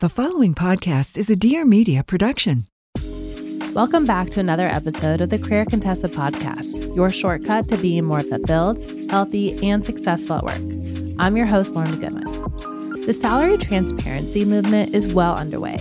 The following podcast is a Dear Media production. Welcome back to another episode of the Career Contessa podcast, your shortcut to being more fulfilled, healthy, and successful at work. I'm your host, Lauren Goodman. The salary transparency movement is well underway.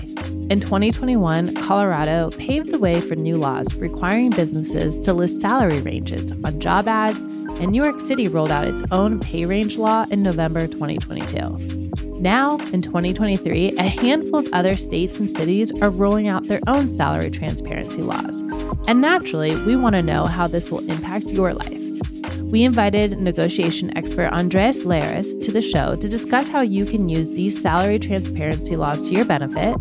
In 2021, Colorado paved the way for new laws requiring businesses to list salary ranges on job ads, and New York City rolled out its own pay range law in November 2022. Now, in 2023, a handful of other states and cities are rolling out their own salary transparency laws. And naturally, we want to know how this will impact your life. We invited negotiation expert Andres Lares to the show to discuss how you can use these salary transparency laws to your benefit,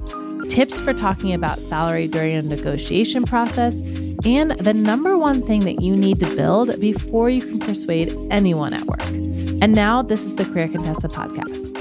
tips for talking about salary during a negotiation process, and the number one thing that you need to build before you can persuade anyone at work. And now, this is the Career Contessa podcast.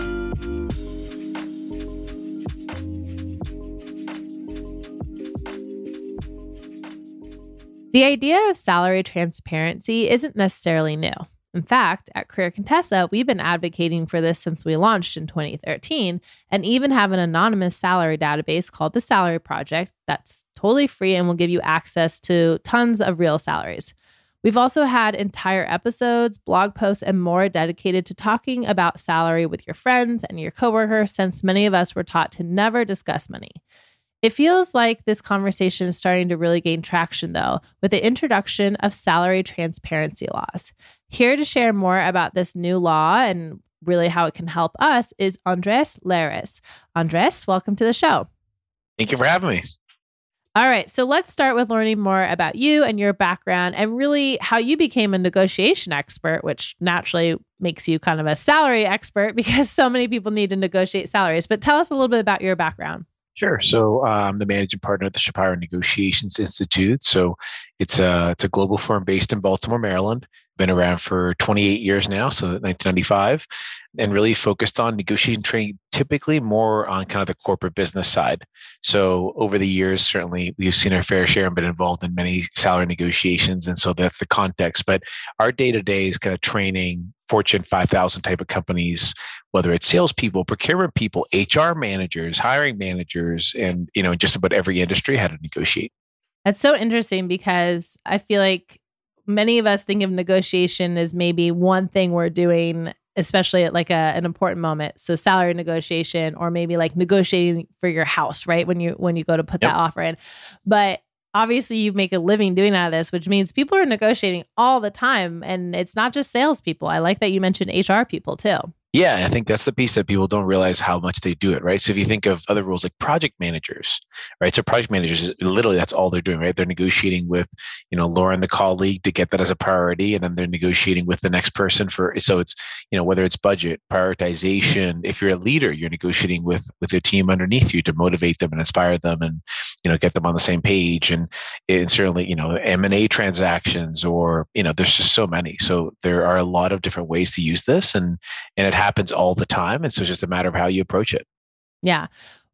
The idea of salary transparency isn't necessarily new. In fact, at Career Contessa, we've been advocating for this since we launched in 2013 and even have an anonymous salary database called the Salary Project that's totally free and will give you access to tons of real salaries. We've also had entire episodes, blog posts, and more dedicated to talking about salary with your friends and your coworkers since many of us were taught to never discuss money. It feels like this conversation is starting to really gain traction, though, with the introduction of salary transparency laws. Here to share more about this new law and really how it can help us is Andres Lares. Andres, welcome to the show. Thank you for having me. All right, so let's start with learning more about you and your background and really how you became a negotiation expert, which naturally makes you kind of a salary expert because so many people need to negotiate salaries. But tell us a little bit about your background. Sure. So I'm the managing partner at the Shapiro Negotiations Institute. So it's a it's a global firm based in Baltimore, Maryland. Been around for 28 years now, so 1995, and really focused on negotiation training, typically more on kind of the corporate business side. So over the years, certainly we've seen our fair share and been involved in many salary negotiations, and so that's the context. But our day to day is kind of training Fortune 5000 type of companies, whether it's salespeople, procurement people, HR managers, hiring managers, and you know just about every industry how to negotiate. That's so interesting because I feel like many of us think of negotiation as maybe one thing we're doing especially at like a, an important moment. So salary negotiation or maybe like negotiating for your house right when you when you go to put yep. that offer in. But obviously you make a living doing out of this which means people are negotiating all the time. And it's not just salespeople. I like that you mentioned hr people too yeah, I think that's the piece that people don't realize how much they do it, right? So if you think of other roles like project managers, right? So project managers, literally, that's all they're doing, right? They're negotiating with, you know, Lauren, the colleague, to get that as a priority, and then they're negotiating with the next person for. So it's, you know, whether it's budget, prioritization. If you're a leader, you're negotiating with with your team underneath you to motivate them and inspire them, and you know, get them on the same page. And and certainly, you know, M and A transactions, or you know, there's just so many. So there are a lot of different ways to use this, and and it happens all the time. And so it's just a matter of how you approach it. Yeah.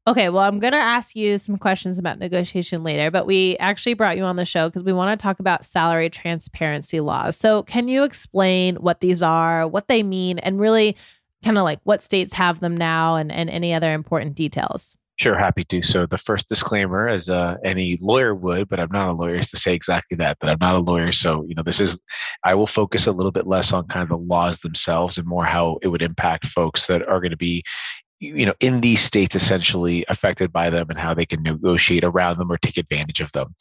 Okay, well, I'm going to ask you some questions about negotiation later, but we actually brought you on the show because we want to talk about salary transparency laws. So, can you explain what these are, what they mean, and really kind of like what states have them now and, and any other important details? Sure, happy to. So the first disclaimer, as uh, any lawyer would, but I'm not a lawyer, is to say exactly that. That I'm not a lawyer. So you know, this is I will focus a little bit less on kind of the laws themselves and more how it would impact folks that are going to be you know in these states essentially affected by them and how they can negotiate around them or take advantage of them.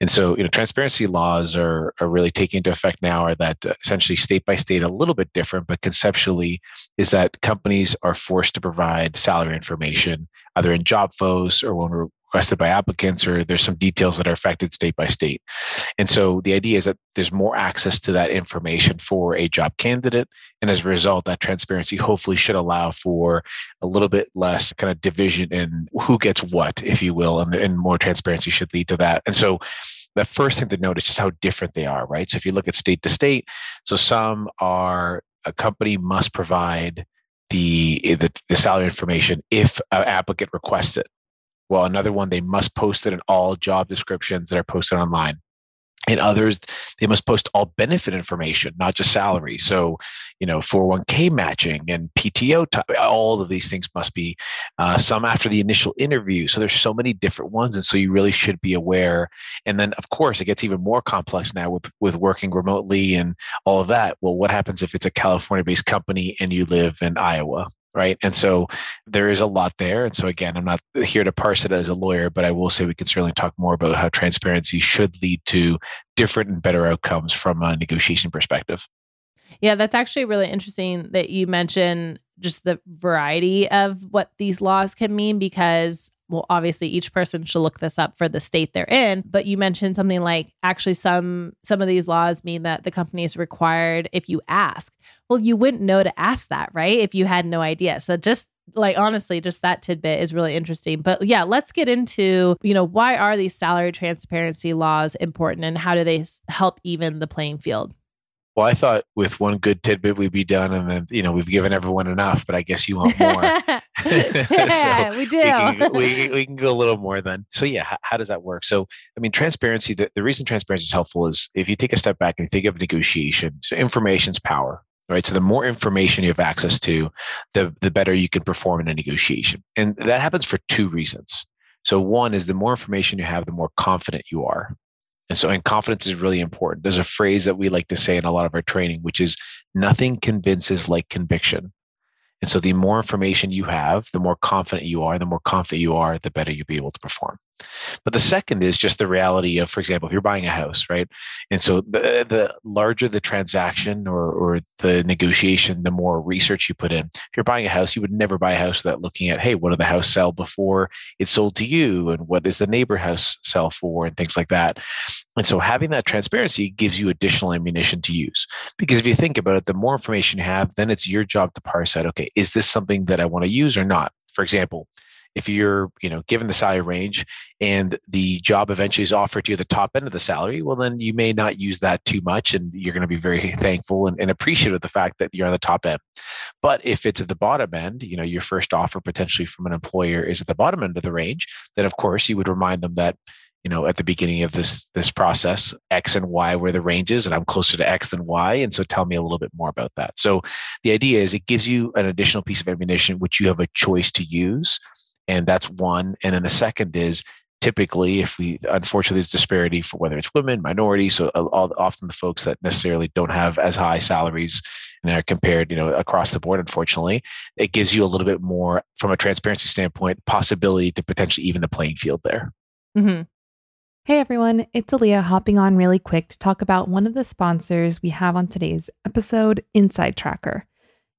And so you know transparency laws are, are really taking into effect now are that uh, essentially state by state a little bit different but conceptually is that companies are forced to provide salary information either in job flows or when requested by applicants or there's some details that are affected state by state. And so the idea is that there's more access to that information for a job candidate. And as a result, that transparency hopefully should allow for a little bit less kind of division in who gets what, if you will, and, and more transparency should lead to that. And so the first thing to note is just how different they are, right? So if you look at state to state, so some are a company must provide the, the, the salary information if an applicant requests it. Well, another one, they must post it in all job descriptions that are posted online. In others, they must post all benefit information, not just salary. So, you know, 401k matching and PTO, all of these things must be uh, some after the initial interview. So there's so many different ones. And so you really should be aware. And then, of course, it gets even more complex now with, with working remotely and all of that. Well, what happens if it's a California based company and you live in Iowa? Right? And so there is a lot there. And so again i'm not here to parse it as a lawyer but i will say we can certainly talk more about how transparency should lead to different and better outcomes from a negotiation perspective. Yeah that's actually really interesting that you mention just the variety of what these laws can mean because well obviously each person should look this up for the state they're in but you mentioned something like actually some some of these laws mean that the company is required if you ask. Well you wouldn't know to ask that right if you had no idea. So just like honestly just that tidbit is really interesting. But yeah let's get into you know why are these salary transparency laws important and how do they help even the playing field well, I thought with one good tidbit we'd be done, and then you know we've given everyone enough. But I guess you want more. yeah, so we do. We can, we, we, can go a little more then. So yeah, how, how, does that work? So I mean, transparency. The, the reason transparency is helpful is if you take a step back and think of negotiation. So information's power, right? So the more information you have access to, the the better you can perform in a negotiation, and that happens for two reasons. So one is the more information you have, the more confident you are. And so, and confidence is really important. There's a phrase that we like to say in a lot of our training, which is nothing convinces like conviction. And so, the more information you have, the more confident you are. The more confident you are, the better you'll be able to perform. But the second is just the reality of, for example, if you're buying a house, right? And so the, the larger the transaction or, or the negotiation, the more research you put in. If you're buying a house, you would never buy a house without looking at, hey, what did the house sell before it sold to you? And what does the neighbor house sell for? And things like that. And so having that transparency gives you additional ammunition to use. Because if you think about it, the more information you have, then it's your job to parse out, okay, is this something that I want to use or not? For example, if you're you know given the salary range and the job eventually is offered to you the top end of the salary well then you may not use that too much and you're going to be very thankful and, and appreciative of the fact that you're on the top end. But if it's at the bottom end you know your first offer potentially from an employer is at the bottom end of the range then of course you would remind them that you know at the beginning of this this process x and y were the ranges and i'm closer to x than y and so tell me a little bit more about that. So the idea is it gives you an additional piece of ammunition which you have a choice to use and that's one and then the second is typically if we unfortunately there's disparity for whether it's women minorities so all, often the folks that necessarily don't have as high salaries and are compared you know across the board unfortunately it gives you a little bit more from a transparency standpoint possibility to potentially even the playing field there mm-hmm. Hey everyone, it's Aaliyah hopping on really quick to talk about one of the sponsors we have on today's episode, Inside Tracker.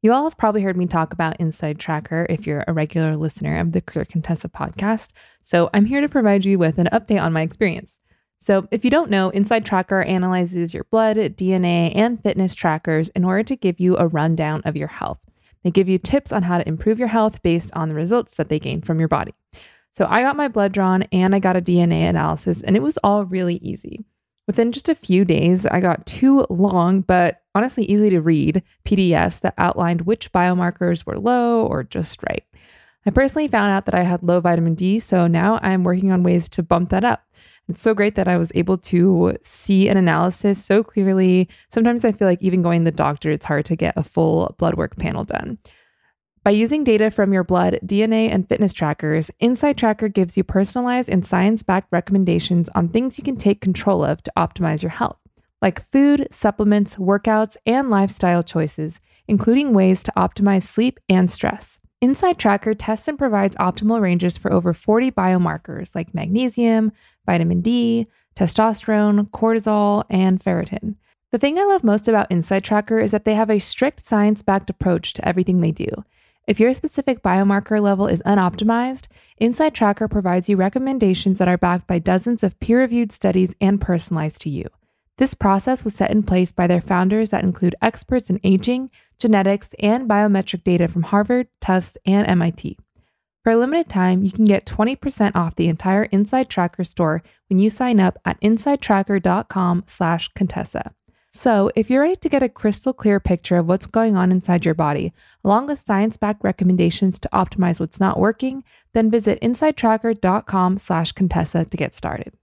You all have probably heard me talk about Inside Tracker if you're a regular listener of the Career Contessa podcast. So I'm here to provide you with an update on my experience. So, if you don't know, Inside Tracker analyzes your blood, DNA, and fitness trackers in order to give you a rundown of your health. They give you tips on how to improve your health based on the results that they gain from your body. So, I got my blood drawn and I got a DNA analysis, and it was all really easy. Within just a few days, I got two long, but honestly easy to read PDFs that outlined which biomarkers were low or just right. I personally found out that I had low vitamin D, so now I'm working on ways to bump that up. It's so great that I was able to see an analysis so clearly. Sometimes I feel like even going to the doctor, it's hard to get a full blood work panel done. By using data from your blood, DNA, and fitness trackers, Inside Tracker gives you personalized and science backed recommendations on things you can take control of to optimize your health, like food, supplements, workouts, and lifestyle choices, including ways to optimize sleep and stress. Inside Tracker tests and provides optimal ranges for over 40 biomarkers like magnesium, vitamin D, testosterone, cortisol, and ferritin. The thing I love most about Inside Tracker is that they have a strict science backed approach to everything they do. If your specific biomarker level is unoptimized, Inside Tracker provides you recommendations that are backed by dozens of peer reviewed studies and personalized to you. This process was set in place by their founders that include experts in aging, genetics, and biometric data from Harvard, Tufts, and MIT. For a limited time, you can get 20% off the entire Inside Tracker store when you sign up at insidetracker.com/contessa. So, if you're ready to get a crystal clear picture of what's going on inside your body, along with science-backed recommendations to optimize what's not working, then visit insidetracker.com/contessa to get started.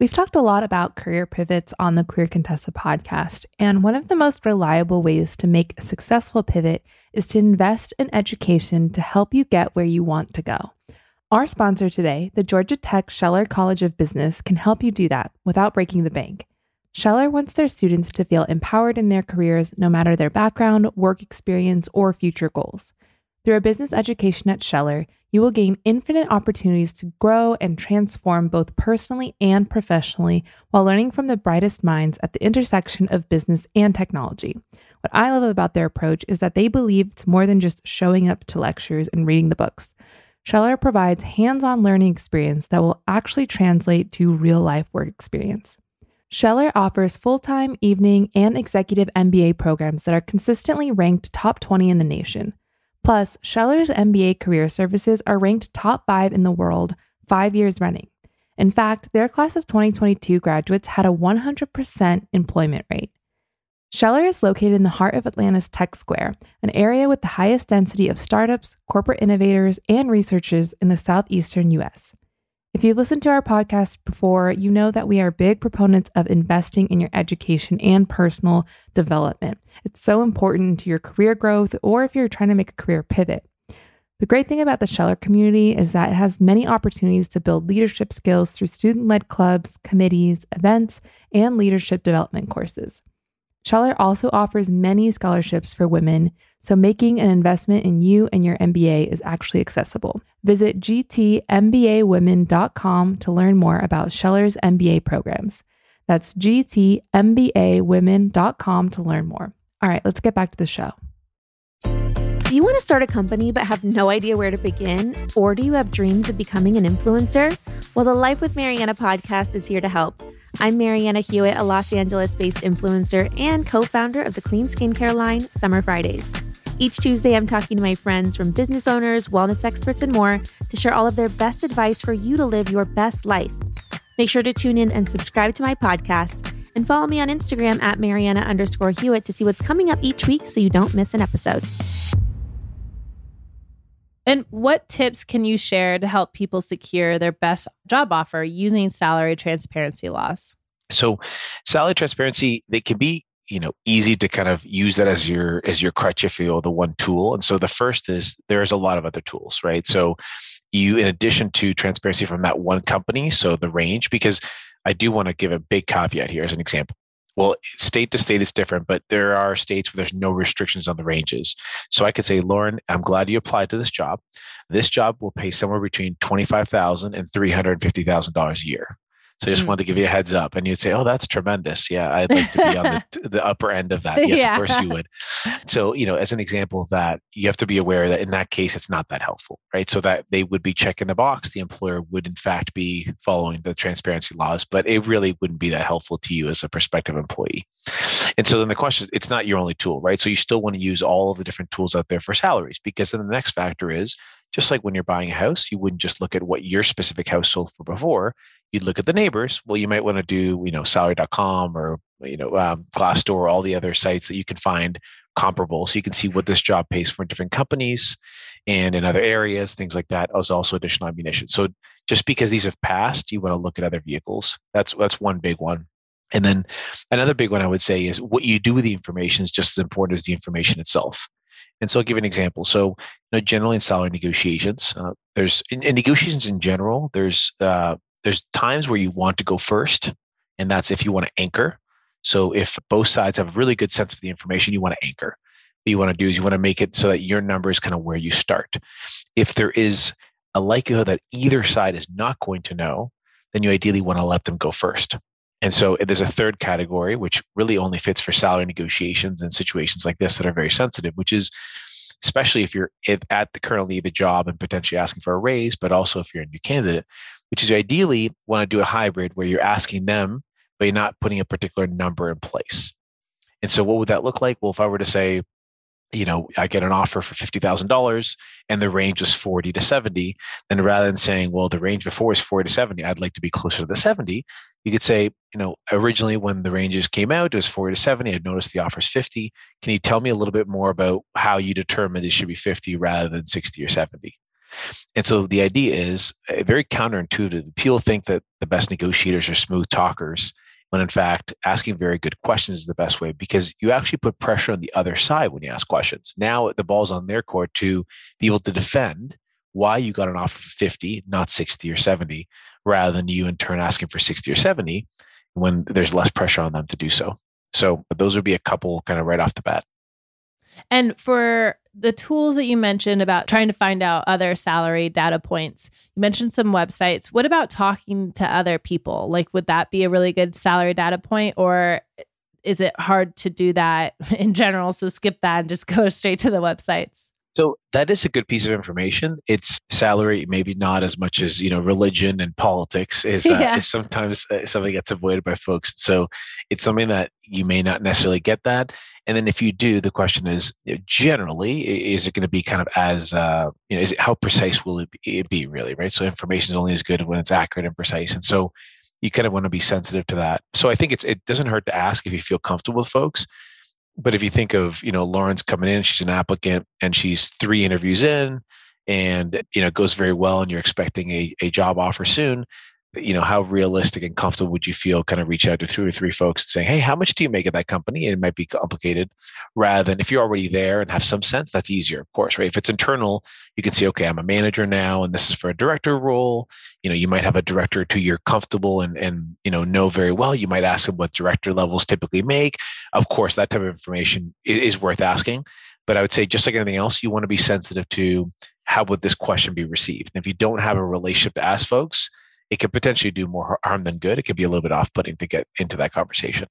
We've talked a lot about career pivots on the Career Contessa podcast, and one of the most reliable ways to make a successful pivot is to invest in education to help you get where you want to go. Our sponsor today, the Georgia Tech Scheller College of Business, can help you do that without breaking the bank. Scheller wants their students to feel empowered in their careers no matter their background, work experience, or future goals. Through a business education at Scheller, you will gain infinite opportunities to grow and transform both personally and professionally while learning from the brightest minds at the intersection of business and technology. What I love about their approach is that they believe it's more than just showing up to lectures and reading the books. Scheller provides hands on learning experience that will actually translate to real life work experience. Scheller offers full time, evening, and executive MBA programs that are consistently ranked top 20 in the nation. Plus, Scheller's MBA career services are ranked top five in the world five years running. In fact, their class of 2022 graduates had a 100% employment rate. Scheller is located in the heart of Atlanta's Tech Square, an area with the highest density of startups, corporate innovators, and researchers in the southeastern US. If you've listened to our podcast before, you know that we are big proponents of investing in your education and personal development. It's so important to your career growth or if you're trying to make a career pivot. The great thing about the Scheller community is that it has many opportunities to build leadership skills through student led clubs, committees, events, and leadership development courses. Scheller also offers many scholarships for women, so making an investment in you and your MBA is actually accessible. Visit gtmbawomen.com to learn more about Scheller's MBA programs. That's gtmbawomen.com to learn more. All right, let's get back to the show. Do you want to start a company but have no idea where to begin? Or do you have dreams of becoming an influencer? Well, the Life with Marianna podcast is here to help. I'm Marianna Hewitt, a Los Angeles based influencer and co founder of the clean skincare line, Summer Fridays. Each Tuesday, I'm talking to my friends from business owners, wellness experts, and more to share all of their best advice for you to live your best life. Make sure to tune in and subscribe to my podcast and follow me on Instagram at Marianna underscore Hewitt to see what's coming up each week so you don't miss an episode. And what tips can you share to help people secure their best job offer using salary transparency laws? So, salary transparency, they can be you know easy to kind of use that as your as your crutch if you will the one tool. And so the first is there's a lot of other tools right? So you in addition to transparency from that one company so the range because i do want to give a big caveat here as an example well, state to state is different, but there are states where there's no restrictions on the ranges. So I could say, Lauren, I'm glad you applied to this job. This job will pay somewhere between $25,000 and $350,000 a year. So I just mm. wanted to give you a heads up. And you'd say, oh, that's tremendous. Yeah, I'd like to be on the, the upper end of that. Yes, yeah. of course you would. So, you know, as an example of that, you have to be aware that in that case, it's not that helpful, right? So that they would be checking the box. The employer would, in fact, be following the transparency laws, but it really wouldn't be that helpful to you as a prospective employee. And so then the question is, it's not your only tool, right? So you still want to use all of the different tools out there for salaries because then the next factor is just like when you're buying a house, you wouldn't just look at what your specific house sold for before you'd look at the neighbors. Well, you might want to do, you know, salary.com or, you know, um, Glassdoor, all the other sites that you can find comparable. So you can see what this job pays for in different companies and in other areas, things like that, as also additional ammunition. So just because these have passed, you want to look at other vehicles. That's that's one big one. And then another big one I would say is what you do with the information is just as important as the information itself. And so I'll give an example. So, you know, generally in salary negotiations, uh, there's in, in, negotiations in general, there's uh, there's times where you want to go first, and that's if you want to anchor. So if both sides have a really good sense of the information, you want to anchor. What you want to do is you want to make it so that your number is kind of where you start. If there is a likelihood that either side is not going to know, then you ideally want to let them go first. And so eh, there's a third category, which really only fits for salary negotiations and situations like this that are very sensitive, which is especially if you're at the currently the job and potentially asking for a raise, but also if you're a new candidate, which is ideally want to do a hybrid where you're asking them, but you're not putting a particular number in place. And so what would that look like? Well, if I were to say, you know, I get an offer for $50,000 and the range was 40 to 70, then rather than saying, well, the range before is 40 to 70, I'd like to be closer to the 70, you could say, you know, originally when the ranges came out, it was 40 to 70. I noticed the offer is 50. Can you tell me a little bit more about how you determined it should be 50 rather than 60 or 70? And so the idea is uh, very counterintuitive. People think that the best negotiators are smooth talkers when in fact asking very good questions is the best way because you actually put pressure on the other side when you ask questions. Now the ball's on their court to be able to defend why you got an offer for 50, not 60 or 70, rather than you in turn asking for 60 or 70 when there's less pressure on them to do so. So those would be a couple kind of right off the bat. And for the tools that you mentioned about trying to find out other salary data points, you mentioned some websites. What about talking to other people? Like, would that be a really good salary data point, or is it hard to do that in general? So skip that and just go straight to the websites. So that is a good piece of information. It's salary, maybe not as much as you know, religion and politics is, uh, yeah. is sometimes uh, something that's avoided by folks. So it's something that you may not necessarily get that. And then if you do, the question is generally, is it going to be kind of as uh, you know, is it how precise will it be, it be really, right? So information is only as good when it's accurate and precise. And so you kind of want to be sensitive to that. So I think it's it doesn't hurt to ask if you feel comfortable with folks but if you think of you know Lauren's coming in, she's an applicant and she's three interviews in, and you know it goes very well, and you're expecting a, a job offer soon you know, how realistic and comfortable would you feel kind of reach out to two or three folks and saying, hey, how much do you make at that company? And it might be complicated rather than if you're already there and have some sense, that's easier, of course, right? If it's internal, you can say, okay, I'm a manager now and this is for a director role. You know, you might have a director or two you're comfortable and, and, you know, know very well. You might ask them what director levels typically make. Of course, that type of information is worth asking. But I would say, just like anything else, you want to be sensitive to how would this question be received? And if you don't have a relationship to ask folks, it could potentially do more harm than good. It could be a little bit off putting to get into that conversation.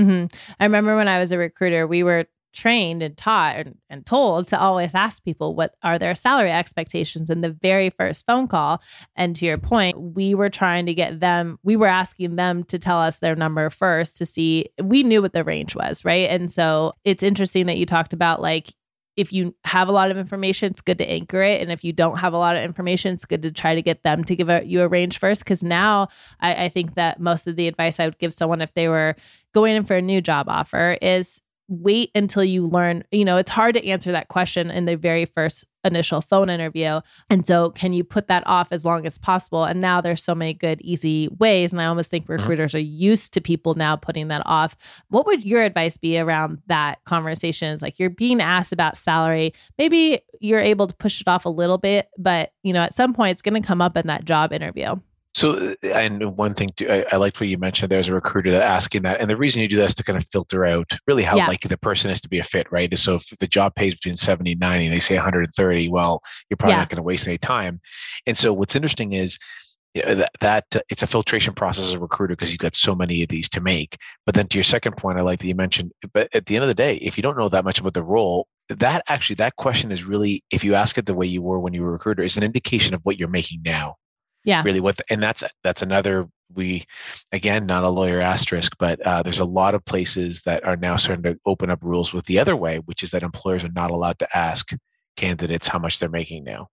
Mm-hmm. I remember when I was a recruiter, we were trained and taught and, and, told to always ask people what are their salary expectations in the very first phone call. And to your point, we were trying to get them, we were asking them to tell us their number first to see, we knew what the range was, right? And so it's interesting that you talked about like, if you have a lot of information, it's good to anchor it. And if you don't have a lot of information, it's good to try to get them to give a, you a range first. Because now I, I think that most of the advice I would give someone if they were going in for a new job offer is wait until you learn you know it's hard to answer that question in the very first initial phone interview. And so can you put that off as long as possible? And now there's so many good easy ways. And i almost think mm-hmm. recruiters mm-hmm. are used to people now putting that off. What would your advice be around that conversation? It's like you're being asked about salary. Maybe you're able to push it off a little bit but you know at some point it's going to come up in that job interview so, uh, and one thing too, I, I liked what you mentioned. There's a recruiter that asking that, and the reason you do that is to kind of filter out really how yeah. likely the person is to be a fit, right? So, if the job pays between 70 and 90, they say 130, well, you're probably yeah. not going to waste any time. And so, what's interesting is that, that uh, it's a filtration process as a recruiter because you've got so many of these to make. But then to your second point, I like that you mentioned, but at the end of the day, if you don't know that much about the role, that actually that question is really, if you ask it the way you were when you were a recruiter, is an indication of what you're making now yeah really what the, and that's that's another we again not a lawyer asterisk but uh, there's a lot of places that are now starting to open up rules with the other way which is that employers are not allowed to ask candidates how much they're making now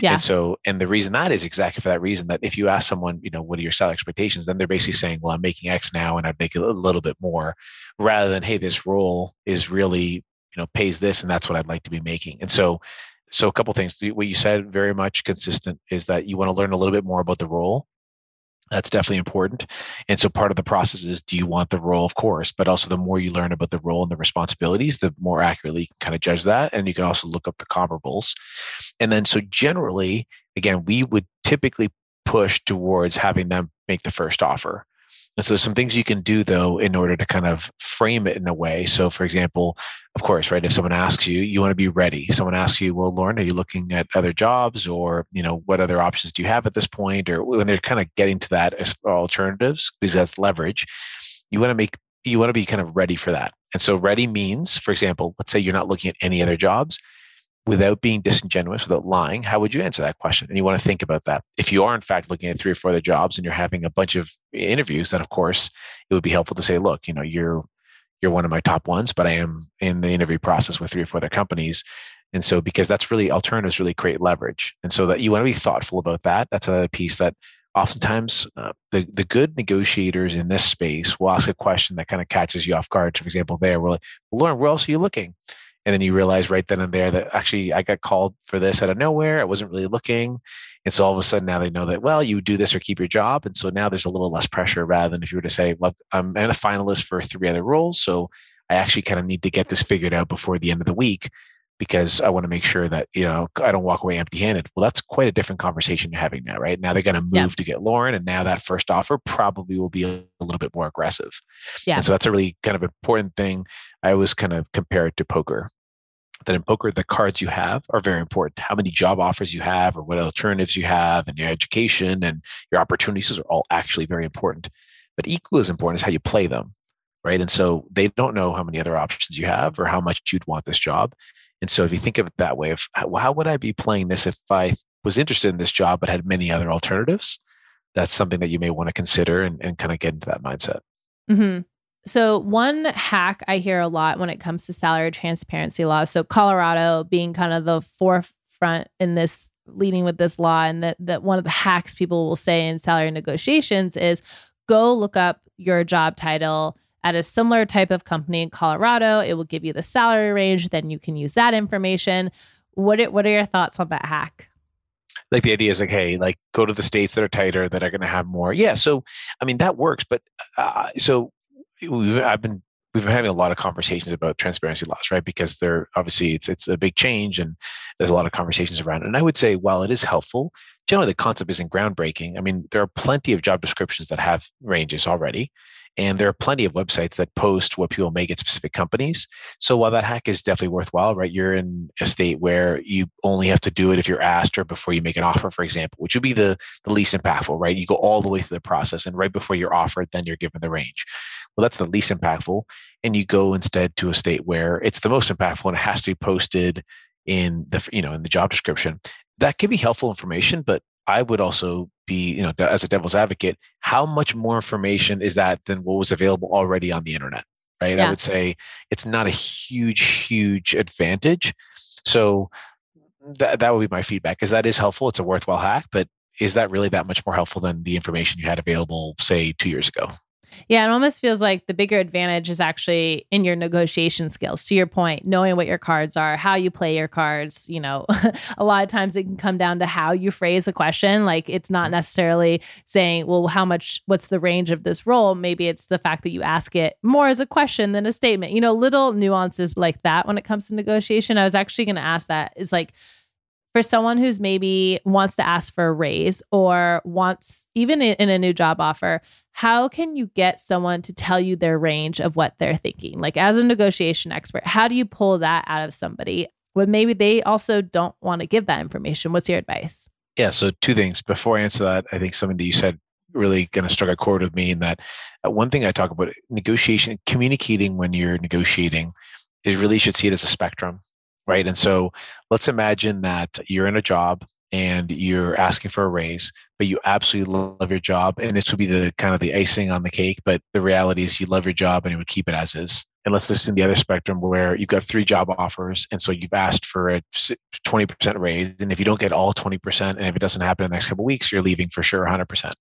yeah. And so, and the reason that is exactly for that reason that if you ask someone, you know, what are your salary expectations, then they're basically saying, well, I'm making X now and I'd make a little bit more rather than, hey, this role is really, you know, pays this and that's what I'd like to be making. And so so a couple things what you said very much consistent is that you want to learn a little bit more about the role. That's definitely important. And so part of the process is do you want the role? Of course but also the more you learn about the role and the responsibilities the more accurately you can kind of judge that and you can also look up the comparables. And then so generally again we would typically push towards having them make the first offer And so some things you can do though in order to kind of frame it in a way. So for example, of course, right, if someone asks you, you want to be ready. Someone asks you, well, Lauren, are you looking at other jobs or, you know, what other options do you have at this point? Or when they're kind of getting to that as alternatives, because that's leverage, you want to make you want to be kind of ready for that. And so ready means, for example, let's say you're not looking at any other jobs without being disingenuous, without lying, how would you answer that question? And you want to think about that. If you are, in fact, looking at three or four other jobs and you're having a bunch of interviews, then of course it would be helpful to say, look, you know, you're you're one of my top ones, but I am in the interview process with three or four other companies. And so because that's really alternatives really create leverage. And so that you want to be thoughtful about that. That's another piece that oftentimes uh, the, the good negotiators in this space will ask a question that kind of catches you off guard. For example, there, we're like, Lauren, where else are you looking? And then you realize right then and there that actually I got called for this out of nowhere. I wasn't really looking. And so all of a sudden now they know that, well, you do this or keep your job. And so now there's a little less pressure rather than if you were to say, well, I'm a finalist for three other roles. So I actually kind of need to get this figured out before the end of the week because I want to make sure that, you know, I don't walk away empty handed. Well, that's quite a different conversation you're having now, right? Now they're going to move yeah. to get Lauren. And now that first offer probably will be a, little bit more aggressive. Yeah. And so that's a really kind of important thing. I always kind of compare it to poker that in poker, the cards you have are very important. How many job offers you have, or what alternatives you have, and your education and your opportunities are all actually very important. But equally as important is how you play them, right? And so they don't know how many other options you have or how much you'd want this job. And so if you think of it that way, of how, how would I be playing this if I was interested in this job but had many other alternatives? That's something that you may want to consider and, and kind of get into that mindset. Mm-hmm. So, one hack I hear a lot when it comes to salary transparency laws. So, Colorado being kind of the forefront in this, leading with this law, and that, that one of the hacks people will say in salary negotiations is go look up your job title at a similar type of company in Colorado. It will give you the salary range. Then you can use that information. What are, what are your thoughts on that hack? like the idea is like hey like go to the states that are tighter that are going to have more yeah so i mean that works but uh, so we've, I've been we've been having a lot of conversations about transparency laws, right? Because they're obviously it's it's a big change, and there's a lot of conversations around it. And I would say, while it is helpful, generally the concept isn't groundbreaking. I mean, there are plenty of job descriptions that have ranges already, and there are plenty of websites that post what people make at specific companies. So while that hack is definitely worthwhile, right? You're in a state where you only have to do it if you're asked or before you make an offer, for example, which would be the, the least impactful, right? You go all the way through the process and right before you're offered, then you're given the range. Well, that's the least impactful. And you go instead to a state where it's the most impactful and it has to be posted in the, you know, in the job description. That can be helpful information, but I would also be, you know, as a devil's advocate, how much more information is that than what was available already on the internet? Right. Yeah. I would say it's not a huge, huge advantage. So that, that would be my feedback because that is helpful. It's a worthwhile hack, but is that really that much more helpful than the information you had available, say, two years ago? Yeah, it almost feels like the bigger advantage is actually in your negotiation skills. To your point, knowing what your cards are, how you play your cards. You know, a lot of times it can come down to how you phrase a question. Like it's not mm-hmm. necessarily saying, well, how much, what's the range of this role? Maybe it's the fact that you ask it more as a question than a statement. You know, little nuances like that when it comes to negotiation. I was actually going to ask that is like, for someone who's maybe wants to ask for a raise or wants even in a new job offer how can you get someone to tell you their range of what they're thinking? Like as a negotiation expert how do you pull that out of somebody when maybe they also don't want to give that information? What's your advice? Yeah so two things. Before i answer that i think something that you said really kind of struck a chord with me in that uh, one thing i talk about negotiation communicating when you're negotiating is really should see it as a spectrum right? And so let's imagine that you're in a job and you're asking for a raise, but you absolutely love your job. And this would be the kind of the icing on the cake. But the reality is you love your job and you would keep it as is. And let's assume the other spectrum where you've got three job offers. And so you've asked for a 20% raise. And if you don't get all 20%, and if it doesn't happen in the next couple weeks, you're leaving for sure 100%.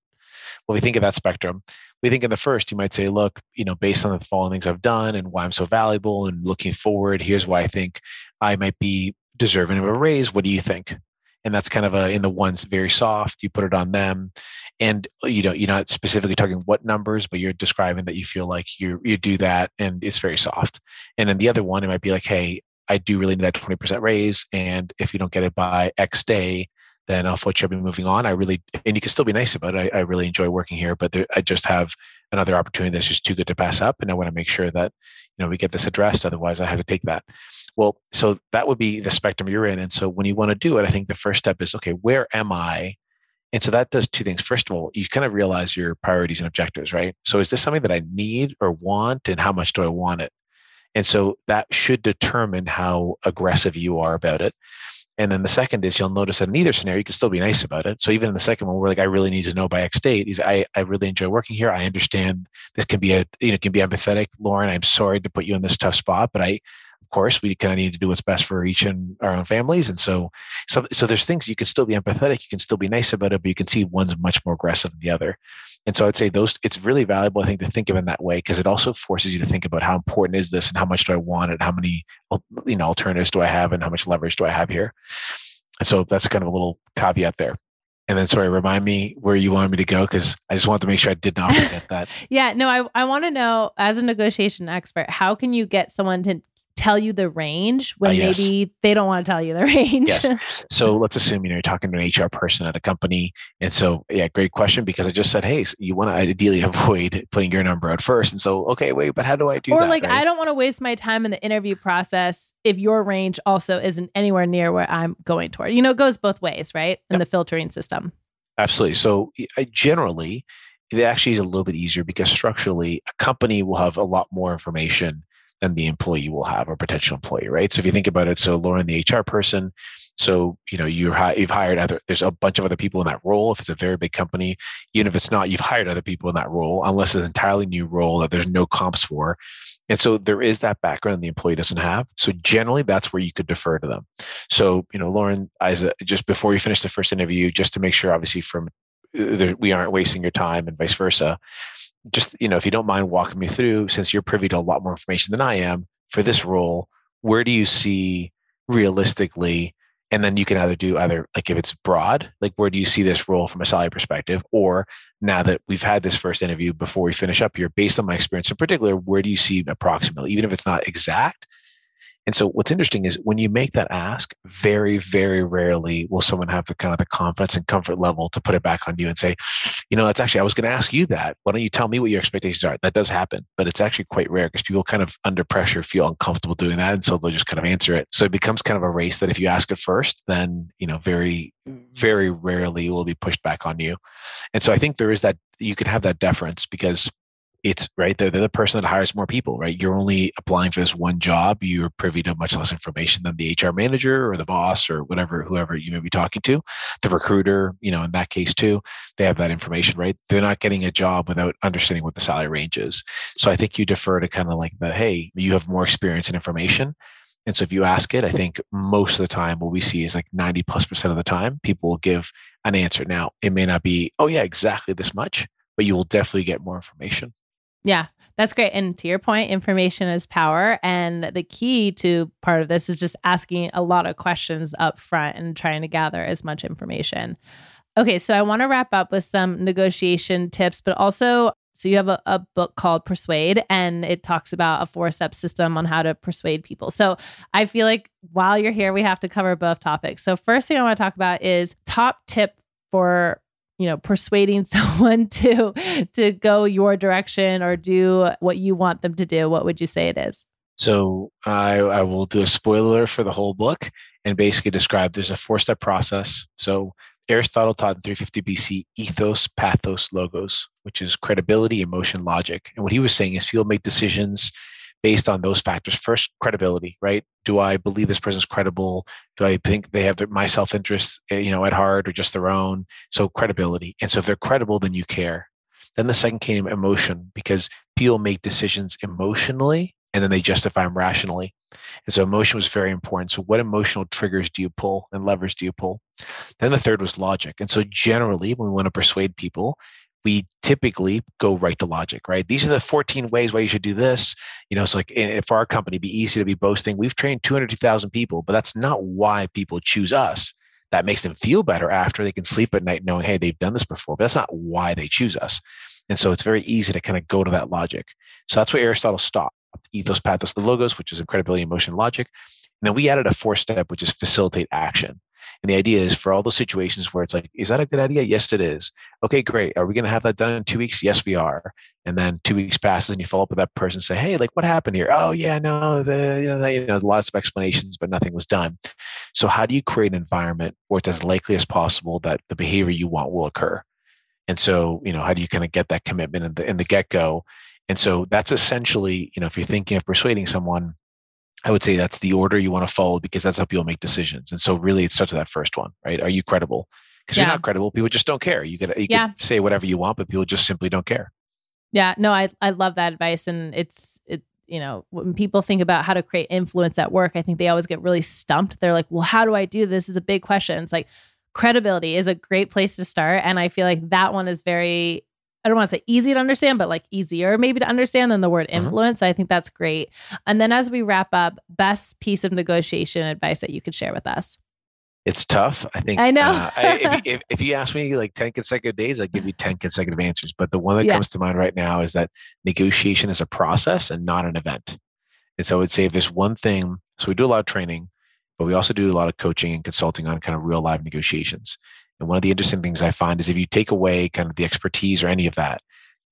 Well, we think of that spectrum, we think in the first, you might say, look, you know, based on the following things I've done and why I'm so valuable and looking forward, here's why I think I might be deserving of a raise. What do you think? And that's kind of a in the ones very soft. You put it on them, and uh, you know you're not specifically talking what numbers, but you're describing that you feel like you you do that, and it's very soft. And then the other one, it might be like, hey, I do really need that twenty percent raise, and if you don't get it by X day, then unfortunately I'll be moving on. I really, and you can still be nice about it. I, I really enjoy working here, but there, I just have another opportunity that's just too good to pass up. And I want to make sure that, you know, we get this addressed. Otherwise I have to take that. Well, so that would be the spectrum you're in. And so when you want to do it, I think the first step is, okay, where am I? And so that does two things. First of all, you kind of realize your priorities and objectives, right? So is this something that I need or want and how much do I want it? And so that should determine how aggressive you are about it. And then the second is you'll notice that in either scenario, you can still be nice about it. So even in the second one, we're like, I really need to know by X date. He's, I, I really enjoy working here. I understand this can be a, you know, can be empathetic. Lauren, I'm sorry to put you in this tough spot, but I, course, we kind of need to do what's best for each and our own families. And so, so, so there's things you can still be empathetic, you can still be nice about it, but you can see one's much more aggressive than the other. And so I'd say those, it's really valuable, I think, to think of in that way, because it also forces you to think about how important is this and how much do I want it? How many, you know, alternatives do I have and how much leverage do I have here? And so that's kind of a little caveat there. And then, sorry, remind me where you wanted me to go because I just wanted to make sure I did not forget that. yeah, no, I, I want to know as a negotiation expert, how can you get someone to tell you the range when uh, yes. maybe they don't want to tell you the range. yes. So let's assume you know you're talking to an HR person at a company, and so yeah, great question because I just said, hey, so you want to ideally avoid putting your number out first, and so okay, wait, but how do I do or that? Or like right? I don't want to waste my time in the interview process if your range also isn't anywhere near where I'm going toward. You know, it goes both ways, right? In yep. the filtering system. Absolutely. So I generally it actually is a little bit easier because structurally a company will have a lot more information than the employee will have or potential employee, right? So if you think about it, so Lauren, the HR person, so you know you're you've hired other. There's a bunch of other people in that role. If it's a very big company, even if it's not, you've hired other people in that role, unless it's an entirely new role that there's no comps for. And so there is that background the employee doesn't have. So generally, that's where you could defer to them. So you know, Lauren, as a, just before you finish the first interview, just to make sure, obviously, from uh, we aren't wasting your time and vice versa just you know if you don't mind walking me through since you're privy to a lot more information than i am for this role where do you see realistically and then you can either do either like if it's broad like where do you see this role from a salary perspective? Or now that we've had this first interview before we finish up here based on my experience in particular where do you see approximately? Even if it's not exact and so what's interesting is when you make that ask, very, very rarely will someone have the kind of the confidence and comfort level to put it back on you and say, you know, that's actually, I was going to ask you that. Why don't you tell me what your expectations are? That does happen, but it's actually quite rare because people kind of under pressure feel uncomfortable doing that. And so they'll just kind of answer it. So it becomes kind of a race that if you ask it first, then, you know, very, very rarely will be pushed back on you. And so I think there is that you can have that deference because it's right they're, they're the person that hires more people right? You're only applying for this one job. You're privy to much less information than the hr manager or the boss or whatever whoever you may be talking to. The recruiter you know in that case too they have that information right? They're not getting a job without understanding what the salary range is. So i think you defer to kind of like the hey you have more experience and information. And so if you ask it, I think most of the time what we see is like 90 plus percent of the time people will give an answer. Now, it may not be, oh, yeah, exactly this much, but you will definitely get more information. Yeah, that's great. And to your point, information is power. And the key to part of this is just asking a lot of questions up front and trying to gather as much information. Okay, so I want to wrap up with some negotiation tips, but also, so you have a, a book called Persuade, and it talks about a four step system on how to persuade people. So I feel like while you're here, we have to cover both topics. So, first thing I want to talk about is top tip for you know persuading someone to to go your direction or do what you want them to do what would you say it is? So i i will do a spoiler for the whole book and basically describe there's a four step process. So aristotle taught in 350 bc ethos pathos logos which is credibility emotion logic. And what he was saying is people make decisions based on those factors. First, credibility, right? Do I believe this person's credible? Do I think they have their, my self interest, eh, you know, at heart or just their own? So credibility. And so if they're credible, then you care. Then the second came emotion because people make decisions emotionally and then they justify them rationally. And so emotion was very important. So what emotional triggers do you pull and levers do you pull? Then the third was logic. And so generally, when we want to persuade people, we typically go right to logic, right? These are the 14 ways why you should do this. You know, it's like for our company, be easy to be boasting. We've trained 250,000 people, but that's not why people choose us. That makes them feel better after they can sleep at night knowing, hey, they've done this before, but that's not why they choose us. And so it's very easy to kind of go to that logic. So that's where Aristotle stopped ethos, pathos, the logos, which is credibility, emotion, logic. And then we added a fourth step, which is facilitate action. And the idea is for all those situations where it's like, is that a good idea? Yes, it is. Okay, great. Are we going to have that done in two weeks? Yes, we are. And then two weeks passes and you follow up with that person and say, hey, like what happened here? Oh, yeah, no, the, you know, you know, lots of explanations, but nothing was done. So how do you create an environment where it's as likely as possible that the behavior you want will occur? And so, you know, how do you kind of get that commitment in the, in the get go? And so that's essentially, you know, if you're thinking of persuading someone, I would say that's the order you want to follow because that's how people make decisions. And so really it starts with that first one, right? Are you credible? Because yeah. you're not credible, people just don't care. You could you yeah. say whatever you want, but people just simply don't care. Yeah, no, I I love that advice. And it's it, you know, when people think about how to create influence at work, I think they always get really stumped. They're like, well, how do I do this? Is a big question. It's like credibility is a great place to start. And I feel like that one is very I don't want to say easy to understand, but like easier maybe to understand than the word mm-hmm. influence. Mm-hmm. I think that's great. And then as we wrap up, best piece of negotiation advice that you could share with us. It's tough. I think. I know. uh, I, if, if, if, you ask me like 10 consecutive days, I'd give you 10 consecutive answers. But the one that yeah. comes to mind right now is that negotiation is a process and not an event. And so I would say if there's one thing, so we do a lot of training, but we also do a lot of coaching and consulting on kind of real live negotiations. And one of the interesting things I find is if you take away kind of the expertise or any of that,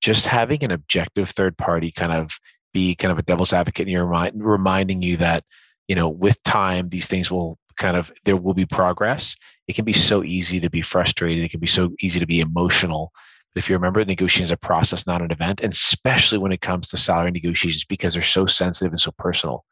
just having an objective third party kind of be kind of a devil's advocate in your mind, reminding you that, you know, with time, these things will kind of, there will be progress. It can be so easy to be frustrated. It can be so easy to be emotional. But if you remember, negotiation is a process, not an event, and especially when it comes to salary negotiations, because they're so sensitive and so personal,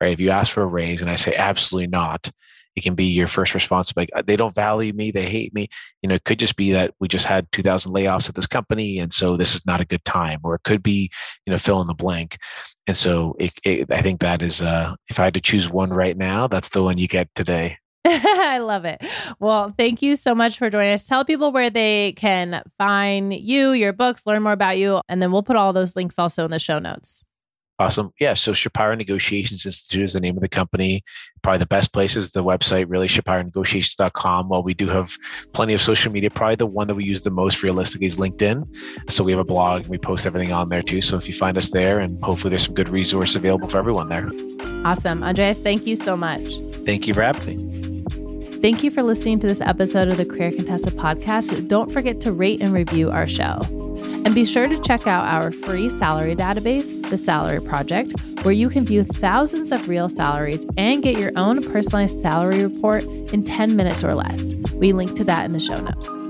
right? If you ask for a raise and I say absolutely not, it can be your first response like they don't value me they hate me you know it could just be that we just had 2000 layoffs at this company and so this is not a good time or it could be you know fill in the blank and so it, it, i think that is uh if i had to choose one right now that's the one you get today I love it. Well, thank you so much for joining us. Tell people where they can find you, your books, learn more about you, and then we'll put all those links also in the show notes. Awesome. Yeah. So Shapiro Negotiations Institute is the name of the company. Probably the best place is the website, really, ShapiroNegotiations.com. Well, we do have plenty of social media. Probably the one that we use the most realistically is LinkedIn. So we have a blog and we post everything on there too. So if you find us there, and hopefully there's some good resource available for everyone there. Awesome. Andres, thank you so much. Thank you for having me. Thank you for listening to this episode of the Career Contessa podcast. Don't forget to rate and review our show. And be sure to check out our free salary database, The Salary Project, where you can view thousands of real salaries and get your own personalized salary report in 10 minutes or less. We link to that in the show notes.